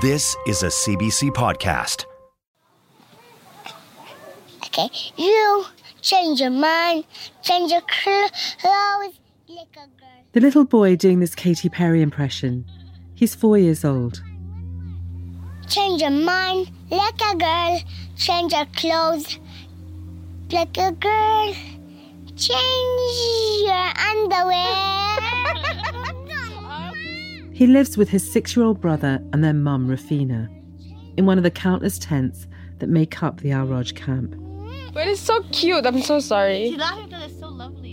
This is a CBC podcast. Okay, you change your mind, change your clothes like a girl. The little boy doing this Katy Perry impression. He's four years old. Change your mind like a girl, change your clothes like a girl. Change your underwear. He lives with his six year old brother and their mum, Rafina, in one of the countless tents that make up the Al Roj camp. But it's so cute. I'm so sorry.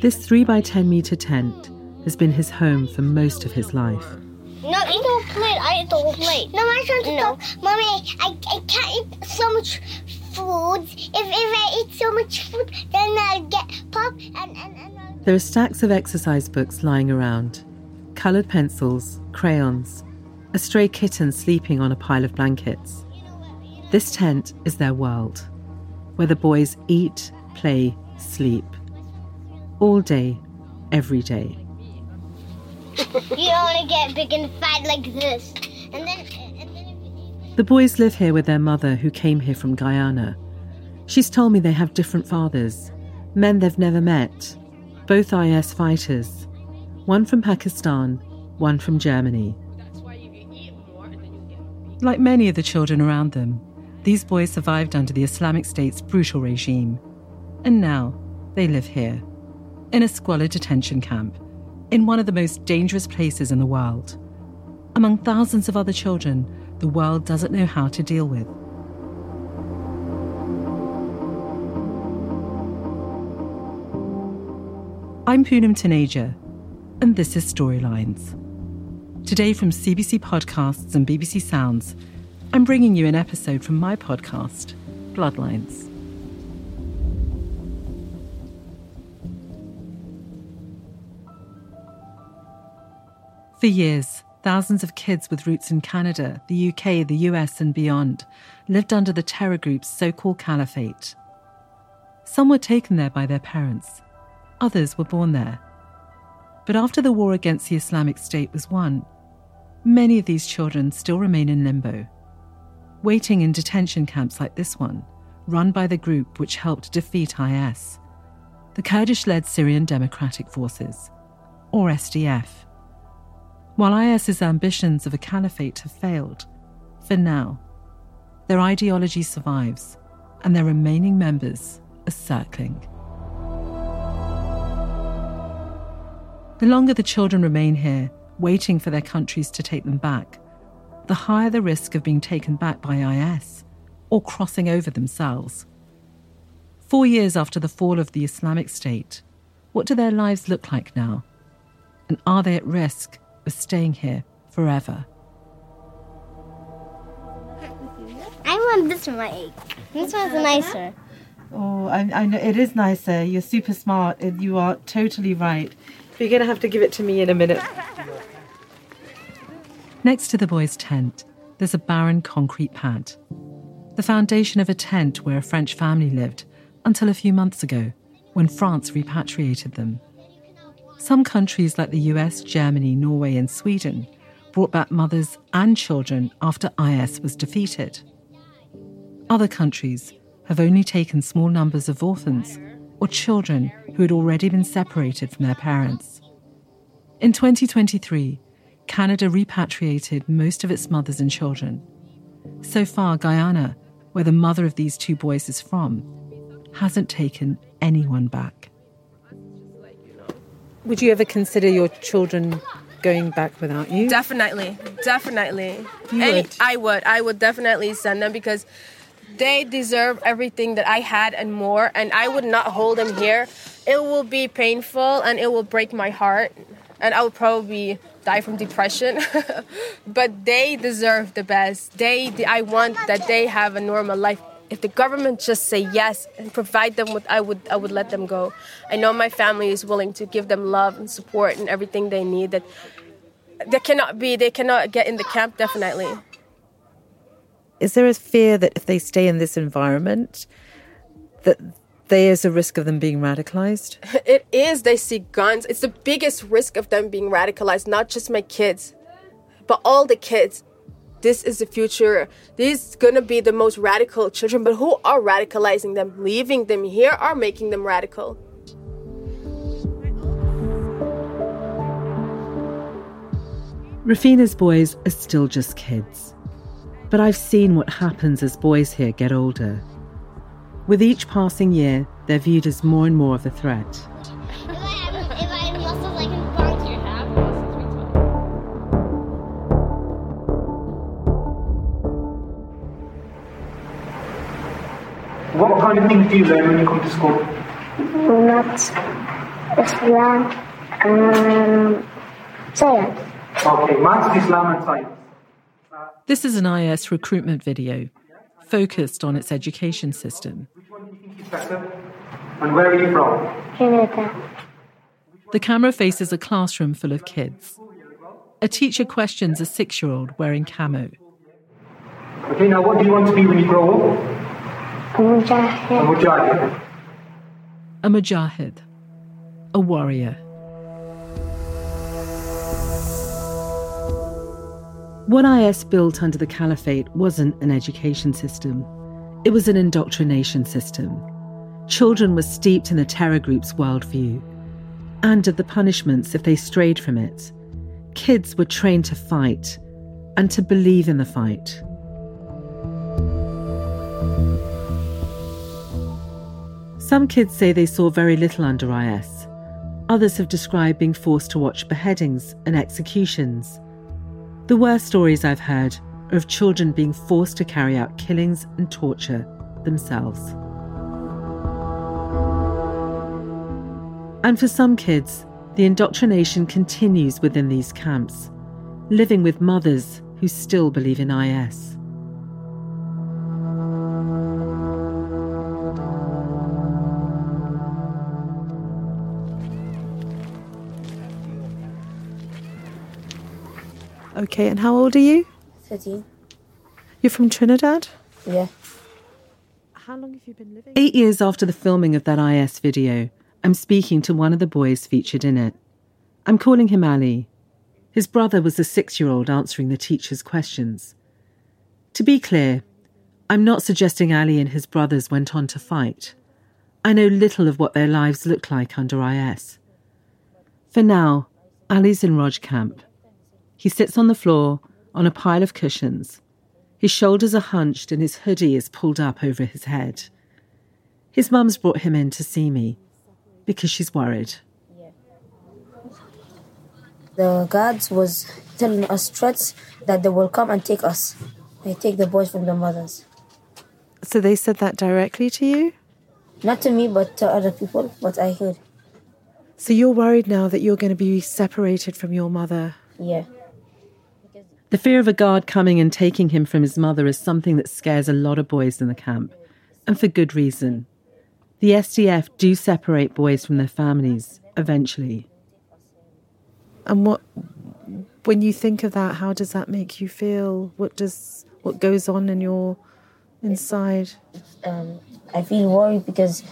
This 3 by 10 metre tent has been his home for most of his life. no, eat don't play. I eat the whole plate. No, my turn to no. Mommy, I, I can't eat so much food. If, if I eat so much food, then I'll get pop and, and, and I'll... There are stacks of exercise books lying around, coloured pencils, crayons, a stray kitten sleeping on a pile of blankets. This tent is their world, where the boys eat, play, sleep. All day, every day. You don't want to get big and fat like this. And then... And then The boys live here with their mother, who came here from Guyana. She's told me they have different fathers, men they've never met, both IS fighters, one from Pakistan, one from Germany. Like many of the children around them, these boys survived under the Islamic State's brutal regime. And now they live here, in a squalid detention camp, in one of the most dangerous places in the world. Among thousands of other children the world doesn't know how to deal with. I'm Poonam Taneja, and this is Storylines. Today, from CBC Podcasts and BBC Sounds, I'm bringing you an episode from my podcast, Bloodlines. For years, thousands of kids with roots in Canada, the UK, the US, and beyond lived under the terror group's so called caliphate. Some were taken there by their parents, others were born there. But after the war against the Islamic State was won, many of these children still remain in limbo, waiting in detention camps like this one, run by the group which helped defeat IS, the Kurdish led Syrian Democratic Forces, or SDF. While IS's ambitions of a caliphate have failed, for now, their ideology survives and their remaining members are circling. The longer the children remain here, waiting for their countries to take them back, the higher the risk of being taken back by IS or crossing over themselves. Four years after the fall of the Islamic State, what do their lives look like now? And are they at risk of staying here forever? I want this one. This one's nicer. Oh, I, I know it is nicer. You're super smart. and You are totally right. You're going to have to give it to me in a minute. Next to the boys' tent, there's a barren concrete pad. The foundation of a tent where a French family lived until a few months ago, when France repatriated them. Some countries like the US, Germany, Norway, and Sweden brought back mothers and children after IS was defeated. Other countries have only taken small numbers of orphans or children who had already been separated from their parents. In 2023, Canada repatriated most of its mothers and children. So far, Guyana, where the mother of these two boys is from, hasn't taken anyone back. Would you ever consider your children going back without you? Definitely, definitely. You would? I would. I would definitely send them because they deserve everything that I had and more. And I would not hold them here. It will be painful and it will break my heart. and I will probably die from depression. but they deserve the best. They, I want that they have a normal life. If the government just say yes and provide them with, I would, I would let them go. I know my family is willing to give them love and support and everything they need. That they cannot be, they cannot get in the camp definitely. Is there a fear that if they stay in this environment, that there is a risk of them being radicalized? It is. They see guns. It's the biggest risk of them being radicalized, not just my kids, but all the kids. This is the future. These gonna be the most radical children, but who are radicalizing them? Leaving them here are making them radical. Rafina's boys are still just kids. But I've seen what happens as boys here get older. With each passing year, they're viewed as more and more of a threat. If I have, if I have muscles, I can bounce your hat. What kind of things do you learn when you come to school? Maths, Islam, um, science. Okay, maths, Islam, and science. This is an IS recruitment video focused on its education system. Which one do you think is better? And where are you from? Canada. The camera faces a classroom full of kids. A teacher questions a six year old wearing camo. Okay, now what do you want to be when you grow up? A Mujahid. mujahid. A mujahid, a warrior. What IS built under the caliphate wasn't an education system, it was an indoctrination system. Children were steeped in the terror group's worldview and of the punishments if they strayed from it. Kids were trained to fight and to believe in the fight. Some kids say they saw very little under IS. Others have described being forced to watch beheadings and executions. The worst stories I've heard are of children being forced to carry out killings and torture themselves. And for some kids, the indoctrination continues within these camps, living with mothers who still believe in IS. Okay, and how old are you? 13. You're from Trinidad? Yeah. How long have you been living? Eight years after the filming of that IS video, I'm speaking to one of the boys featured in it. I'm calling him Ali. His brother was a six year old answering the teacher's questions. To be clear, I'm not suggesting Ali and his brothers went on to fight. I know little of what their lives look like under IS. For now, Ali's in Roj camp. He sits on the floor on a pile of cushions. His shoulders are hunched and his hoodie is pulled up over his head. His mum's brought him in to see me because she's worried. The guards was telling us threats that they will come and take us. They take the boys from the mothers. So they said that directly to you? Not to me, but to other people, what I heard. So you're worried now that you're going to be separated from your mother? Yeah. The fear of a guard coming and taking him from his mother is something that scares a lot of boys in the camp, and for good reason. The SDF do separate boys from their families eventually. And what, when you think of that, how does that make you feel? What does what goes on in your inside? Um, I feel worried because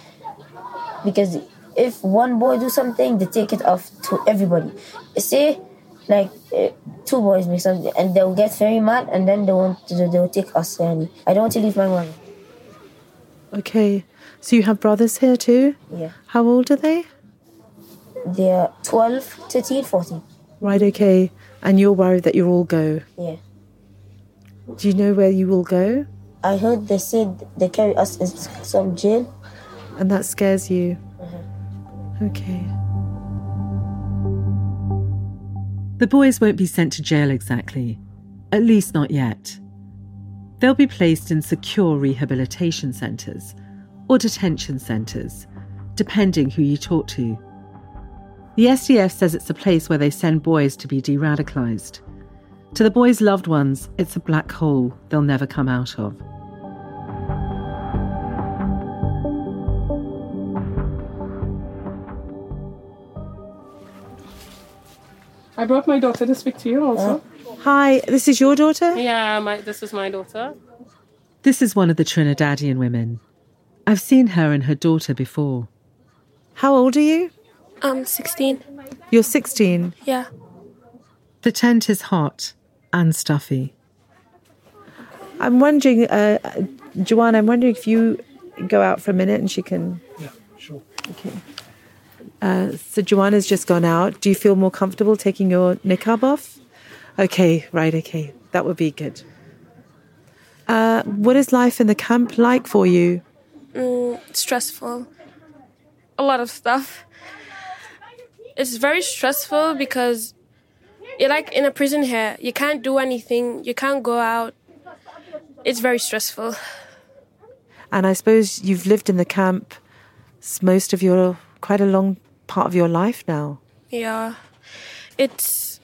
because if one boy do something, they take it off to everybody. Say like uh, two boys make something, and they'll get very mad, and then they want to, they'll take us. And I don't want to leave my mom. Okay, so you have brothers here too? Yeah. How old are they? They're 12, 13, 14. Right, okay. And you're worried that you'll all go. Yeah. Do you know where you will go? I heard they said they carry us in some jail. And that scares you? Okay. The boys won't be sent to jail exactly, at least not yet. They'll be placed in secure rehabilitation centres or detention centres, depending who you talk to. The SDF says it's a place where they send boys to be de radicalised. To the boys' loved ones, it's a black hole they'll never come out of. I brought my daughter to speak to you also. Hi, this is your daughter? Yeah, my this is my daughter. This is one of the Trinidadian women. I've seen her and her daughter before. How old are you? I'm 16. You're 16. Yeah. The tent is hot and stuffy. I'm wondering, uh, Joanne, I'm wondering if you go out for a minute and she can. Yeah, sure. Okay. Uh, so Joanna's just gone out. Do you feel more comfortable taking your niqab off? Okay, right, okay. That would be good. Uh, what is life in the camp like for you? Mm, stressful. A lot of stuff. It's very stressful because you're like in a prison here. You can't do anything. You can't go out. It's very stressful. And I suppose you've lived in the camp most of your, quite a long part of your life now. Yeah. It's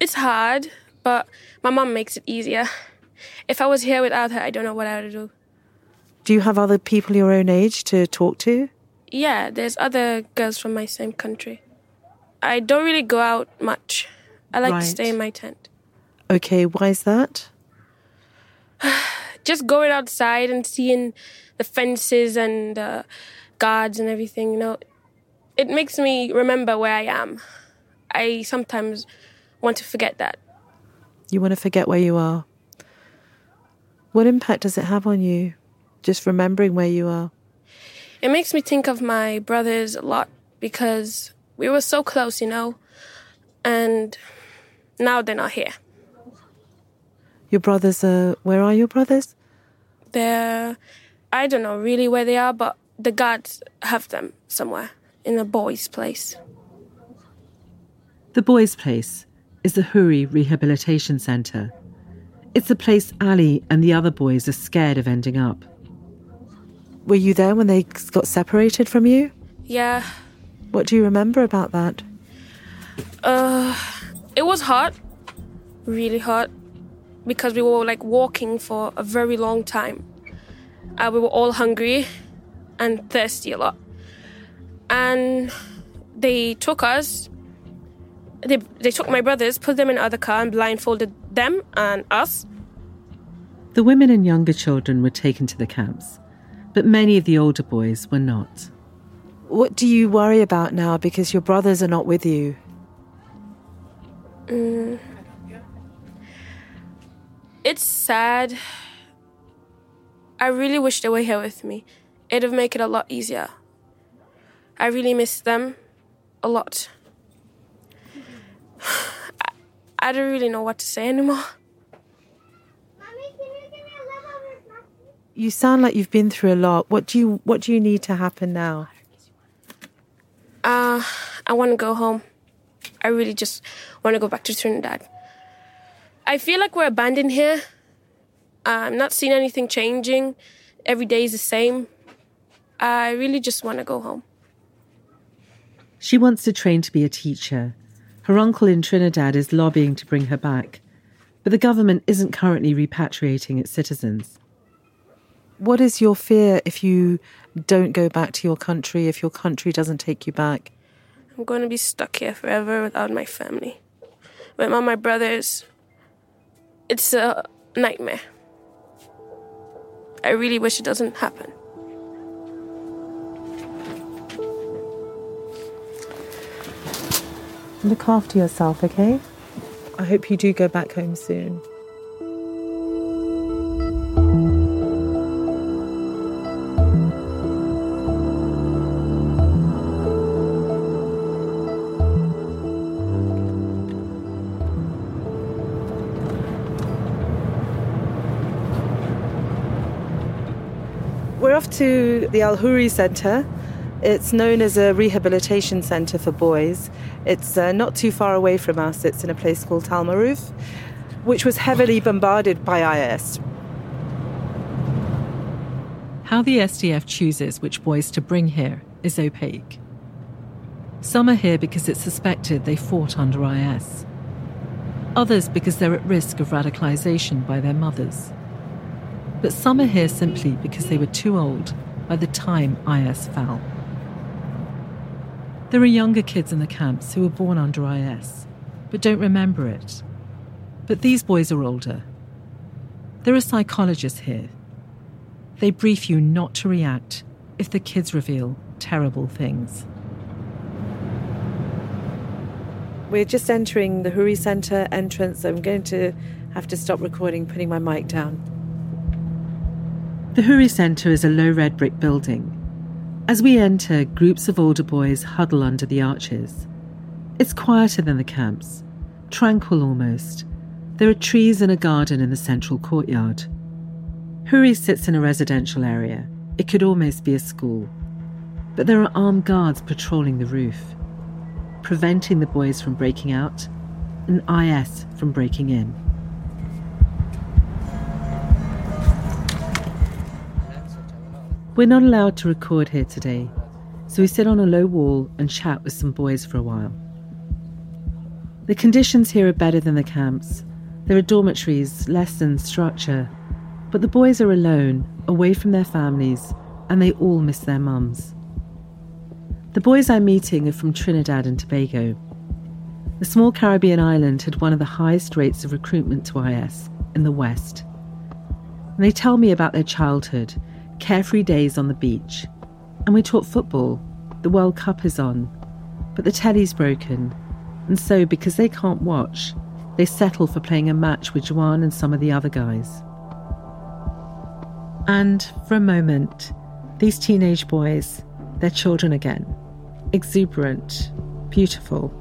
it's hard, but my mom makes it easier. If I was here without her, I don't know what I would do. Do you have other people your own age to talk to? Yeah, there's other girls from my same country. I don't really go out much. I like Right. to stay in my tent. Okay, why is that? Just going outside and seeing the fences and the guards and everything, you know, it makes me remember where I am. I sometimes want to forget that. You want to forget where you are. What impact does it have on you? Just remembering where you are. It makes me think of my brothers a lot because we were so close, you know, and now they're not here. Your brothers are. Where are your brothers? They're, I don't know really where they are, but the guards have them somewhere in a boys' place. The boys' place is the Huri Rehabilitation Centre. It's the place Ali and the other boys are scared of ending up. Were you there when they got separated from you? Yeah, What do you remember about that? uh, it was hot, really hot, because we were like walking for a very long time. Uh, we were all hungry and thirsty a lot, and they took us. They they took my brothers, put them in other car, and blindfolded them and us. The women and younger children were taken to the camps, but many of the older boys were not. What do you worry about now because your brothers are not with you? Mm. It's sad. I really wish they were here with me. It'd make it a lot easier. I really miss them a lot. I, I don't really know what to say anymore. You sound like you've been through a lot. What do you what do you need to happen now? Uh, I want to go home. I really just want to go back to Trinidad. I feel like we're abandoned here. I'm not seeing anything changing. Every day is the same. I really just want to go home. She wants to train to be a teacher. Her uncle in Trinidad is lobbying to bring her back, but the government isn't currently repatriating its citizens. What is your fear if you don't go back to your country, if your country doesn't take you back? I'm going to be stuck here forever without my family. Without my brothers, it's a nightmare. I really wish it doesn't happen. Look after yourself, okay? I hope you do go back home soon. We're off to the Al Huri Centre. It's known as a rehabilitation centre for boys. It's uh, not too far away from us. It's in a place called Talmaroof, which was heavily bombarded by IS. How the SDF chooses which boys to bring here is opaque. Some are here because it's suspected they fought under IS. Others because they're at risk of radicalization by their mothers. But some are here simply because they were too old by the time IS fell. There are younger kids in the camps who were born under IS, but don't remember it. But these boys are older. There are psychologists here. They brief you not to react if the kids reveal terrible things. We're just entering the Huri Centre entrance. I'm going to have to stop recording, putting my mic down. The Huri Centre is a low red brick building. As we enter, groups of older boys huddle under the arches. It's quieter than the camps, tranquil almost. There are trees and a garden in the central courtyard. Huri sits in a residential area. It could almost be a school. But there are armed guards patrolling the roof preventing the boys from breaking out and IS from breaking in. We're not allowed to record here today, so we sit on a low wall and chat with some boys for a while. The conditions here are better than the camps. There are dormitories, lessons, structure, but the boys are alone, away from their families, and they all miss their mums. The boys I'm meeting are from Trinidad and Tobago. The small Caribbean island had one of the highest rates of recruitment to IS in the West. And they tell me about their childhood, carefree days on the beach. And we talk football. The World Cup is on, but the telly's broken. And so, because they can't watch, they settle for playing a match with Juwan and some of the other guys. And for a moment, these teenage boys, they're children again exuberant, beautiful,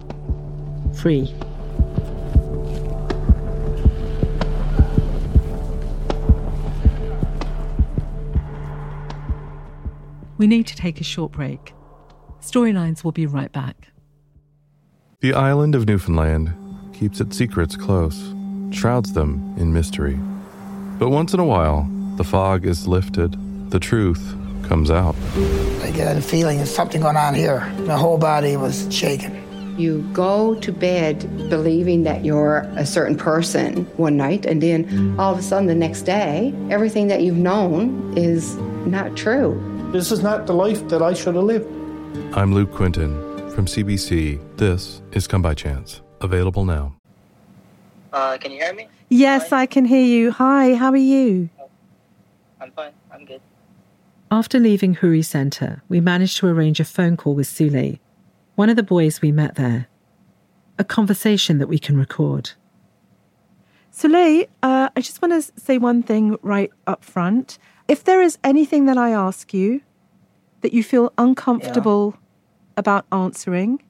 free. We need to take a short break. Storylines will be right back. The island of Newfoundland keeps its secrets close, shrouds them in mystery. But once in a while, the fog is lifted, the truth comes out. I get a feeling there's something going on here. My whole body was shaking. You go to bed believing that you're a certain person one night, and then all of a sudden the next day, everything that you've known is not true. This is not the life that I should have lived. I'm Luke Quinton from CBC. This is Come By Chance. Available now. Uh, can you hear me? Yes, Hi. I can hear you. Hi, how are you? I'm fine. I'm good. After leaving Huri Centre, we managed to arrange a phone call with Sule, one of the boys we met there. A conversation that we can record. Sule, uh, I just want to say one thing right up front. If there is anything that I ask you that you feel uncomfortable yeah. about answering,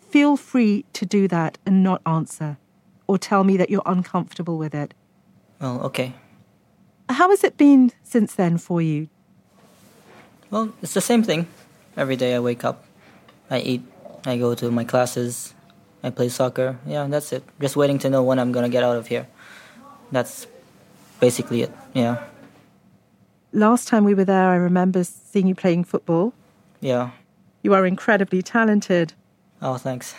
feel free to do that and not answer or tell me that you're uncomfortable with it. Well, okay. How has it been since then for you? Well, it's the same thing. Every day I wake up, I eat, I go to my classes, I play soccer. Yeah, that's it. Just waiting to know when I'm gonna get out of here. That's basically it. Yeah. Last time we were there, I remember seeing you playing football. Yeah. You are incredibly talented. Oh, thanks.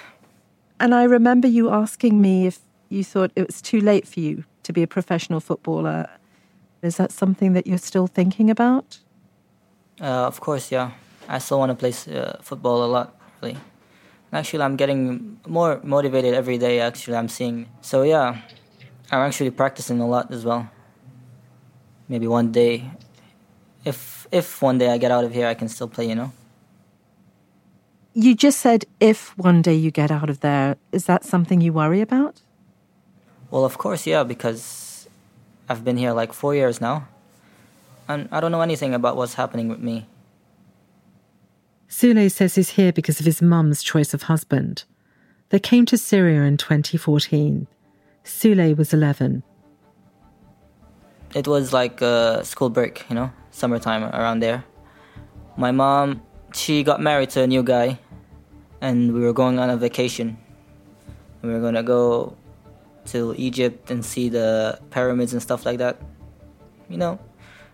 And I remember you asking me if you thought it was too late for you to be a professional footballer. Is that something that you're still thinking about? Uh, of course, yeah. I still want to play uh, football a lot, really. Actually, I'm getting more motivated every day. Actually, I'm seeing. So yeah, I'm actually practicing a lot as well. Maybe one day, if if one day I get out of here, I can still play. You know. You just said if one day you get out of there, is that something you worry about? Well, of course, yeah, because I've been here like four years now and I don't know anything about what's happening with me. Sule says he's here because of his mum's choice of husband. They came to Syria in 2014. Sule was 11. It was like a school break, you know, summertime around there. My mom, she got married to a new guy, and we were going on a vacation. We were gonna go to Egypt and see the pyramids and stuff like that. You know,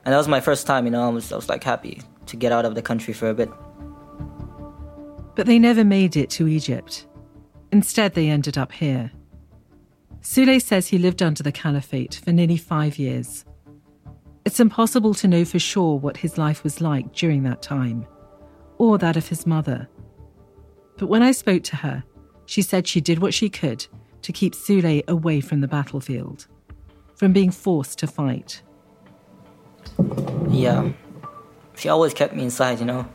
and that was my first time. You know, I was I was like happy to get out of the country for a bit. But they never made it to Egypt. Instead, they ended up here. Sule says he lived under the caliphate for nearly five years. It's impossible to know for sure what his life was like during that time, or that of his mother. But when I spoke to her, she said she did what she could to keep Sule away from the battlefield, from being forced to fight. Yeah. Um, she always kept me inside, you know.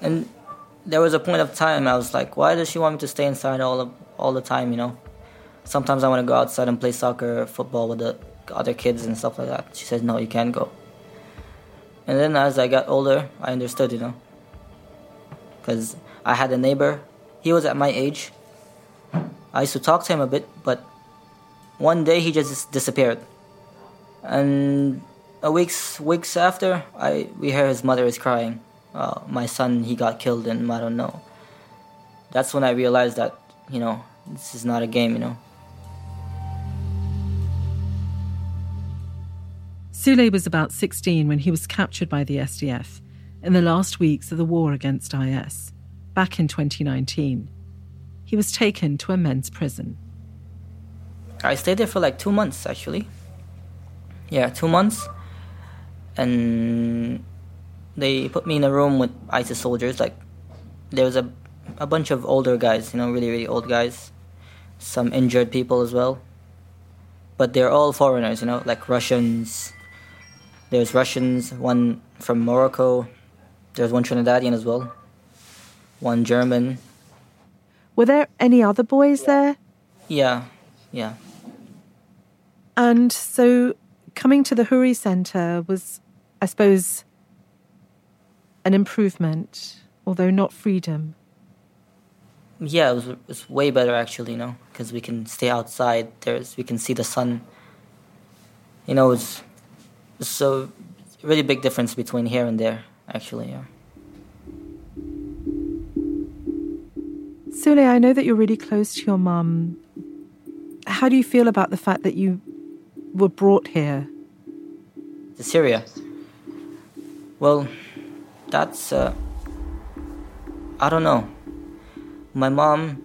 And there was a point of time I was like, why does she want me to stay inside all of, all the time, you know? Sometimes I want to go outside and play soccer, or football with the other kids and stuff like that. She says, no, you can't go. And then as I got older, I understood, you know. Because I had a neighbor, he was at my age. I used to talk to him a bit, but one day he just disappeared. And a weeks weeks after, I we hear his mother is crying. Uh, my son he got killed, and I don't know. That's when I realized that you know this is not a game, you know. Sule was about 16 when he was captured by the SDF in the last weeks of the war against IS, back in 2019. He was taken to a men's prison. I stayed there for like two months, actually. Yeah, two months. And they put me in a room with ISIS soldiers. Like, there was a, a bunch of older guys, you know, really, really old guys. Some injured people as well. But they're all foreigners, you know, like Russians, there's Russians, one from Morocco. There's one Trinidadian as well. One German. Were there any other boys there? Yeah, yeah. And so coming to the Huri Centre was, I suppose, an improvement, although not freedom. Yeah, it was, it was way better actually, you know, because we can stay outside. There's we can see the sun. You know, it's so really big difference between here and there actually yeah Sule, I know that you're really close to your mum. How do you feel about the fact that you were brought here? To Syria. Well, that's uh, I don't know. My mom,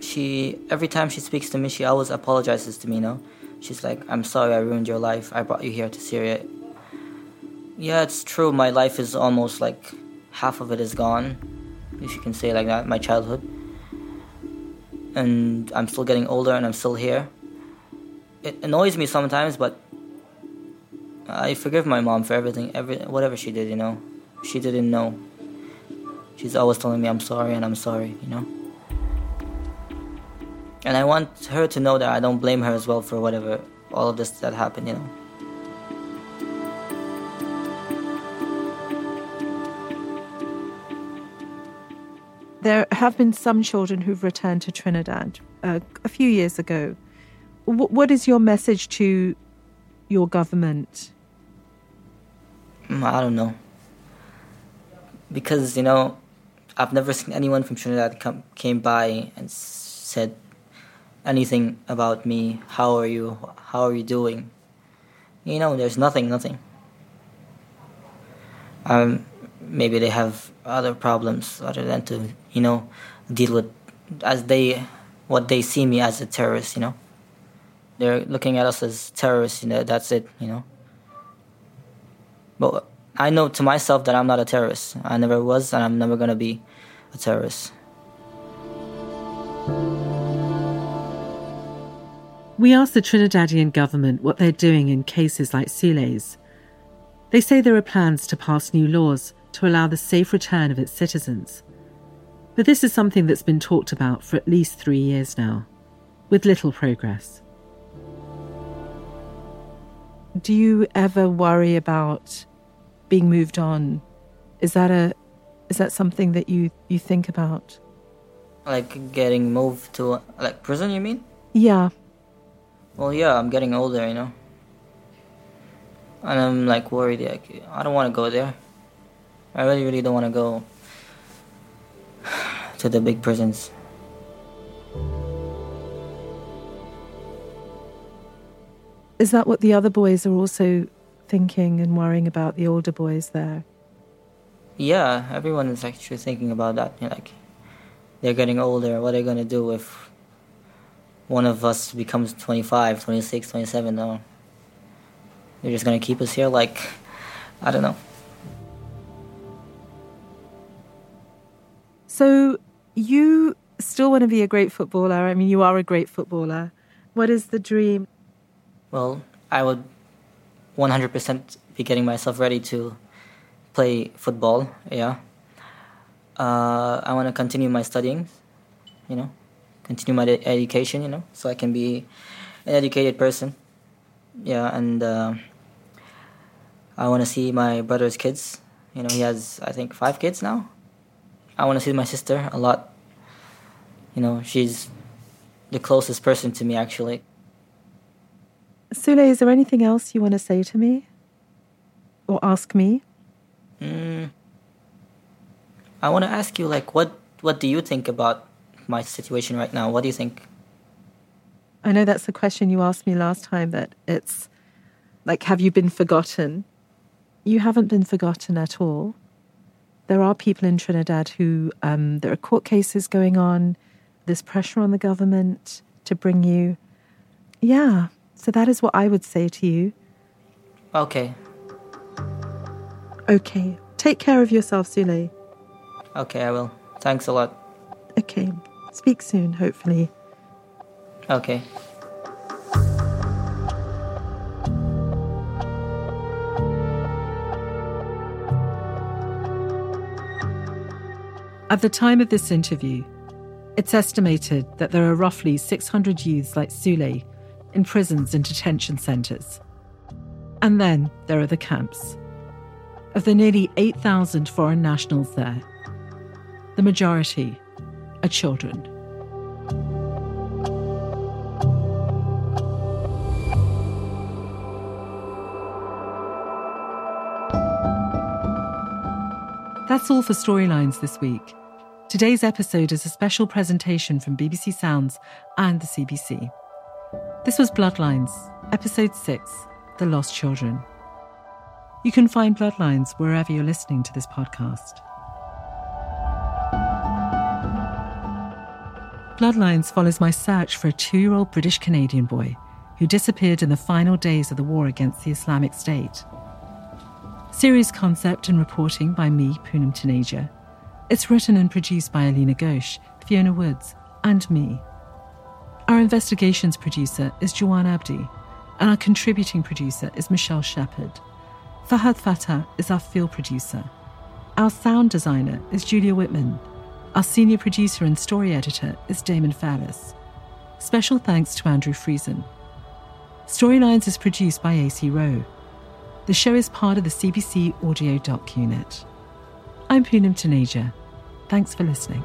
she every time she speaks to me, she always apologizes to me. You know, She's like, I'm sorry I ruined your life. I brought you here to Syria. Yeah, it's true. My life is almost like half of it is gone, if you can say like that, my childhood. And I'm still getting older and I'm still here. It annoys me sometimes, but I forgive my mom for everything, every whatever she did, you know. She didn't know. She's always telling me I'm sorry and I'm sorry, you know. And I want her to know that I don't blame her as well for whatever, all of this that happened, you know. There have been some children who've returned to Trinidad uh, a few years ago. W- what is your message to your government? Mm, I don't know. Because, you know, I've never seen anyone from Trinidad come, came by and said anything about me. How are you? How are you doing? You know, there's nothing, nothing. Um, maybe they have other problems other than to, you know, deal with as they what they see me as a terrorist. You know, they're looking at us as terrorists. You know, that's it. You know. But I know to myself that I'm not a terrorist. I never was, and I'm never gonna be a terrorist. We asked the Trinidadian government what they're doing in cases like Sule's. They say there are plans to pass new laws to allow the safe return of its citizens. But this is something that's been talked about for at least three years now, with little progress. Do you ever worry about being moved on? Is that a is that something that you, you think about? Like getting moved to like prison, you mean? Yeah. Well, yeah, I'm getting older, you know. And I'm like worried. Like, I don't want to go there. I really, really don't want to go to the big prisons. Is that what the other boys are also thinking and worrying about, the older boys there? Yeah, everyone is actually thinking about that. You know, like, they're getting older. What are they gonna do if one of us becomes 25, 26, 27? No, they're just gonna keep us here. Like, I don't know. So you still want to be a great footballer. I mean, you are a great footballer. What is the dream? Well, I would 100% be getting myself ready to play football. Yeah. Uh, I want to continue my studying, you know, continue my ed- education, you know, so I can be an educated person. Yeah, and uh, I want to see my brother's kids. You know, he has, I think, five kids now. I want to see my sister a lot. You know, she's the closest person to me, actually. Sule, is there anything else you want to say to me? Or ask me? Mm, I want to ask you, like, what what do you think about my situation right now? What do you think? I know that's the question you asked me last time that it's like, have you been forgotten? You haven't been forgotten at all. There are people in Trinidad who, um, there are court cases going on, there's pressure on the government to bring you. Yeah, so that is what I would say to you. Okay, Okay, take care of yourself, Sule. okay, I will. Thanks a lot. Okay, speak soon, hopefully. Okay. At the time of this interview, it's estimated that there are roughly 600 youths like Sule in prisons and detention centres. And then there are the camps. Of the nearly 8,000 foreign nationals there, the majority children. That's all for Storylines this week. Today's episode is a special presentation from BBC Sounds and the CBC. This was Bloodlines, Episode 6 The Lost Children. You can find Bloodlines wherever you're listening to this podcast. Bloodlines follows my search for a two year old British Canadian boy who disappeared in the final days of the war against the Islamic State. Series concept and reporting by me, Poonam Taneja. It's written and produced by Alina Ghosh, Fiona Woods, and me. Our investigations producer is Juwan Abdi, and our contributing producer is Michelle Shepherd. Fahad Fatah is our field producer. Our sound designer is Julia Whitman. Our senior producer and story editor is Damon Fairless. Special thanks to Andrew Friesen. Storylines is produced by Acey Rowe. The show is part of the CBC Audio Doc Unit. I'm Poonam Taneja. Thanks for listening.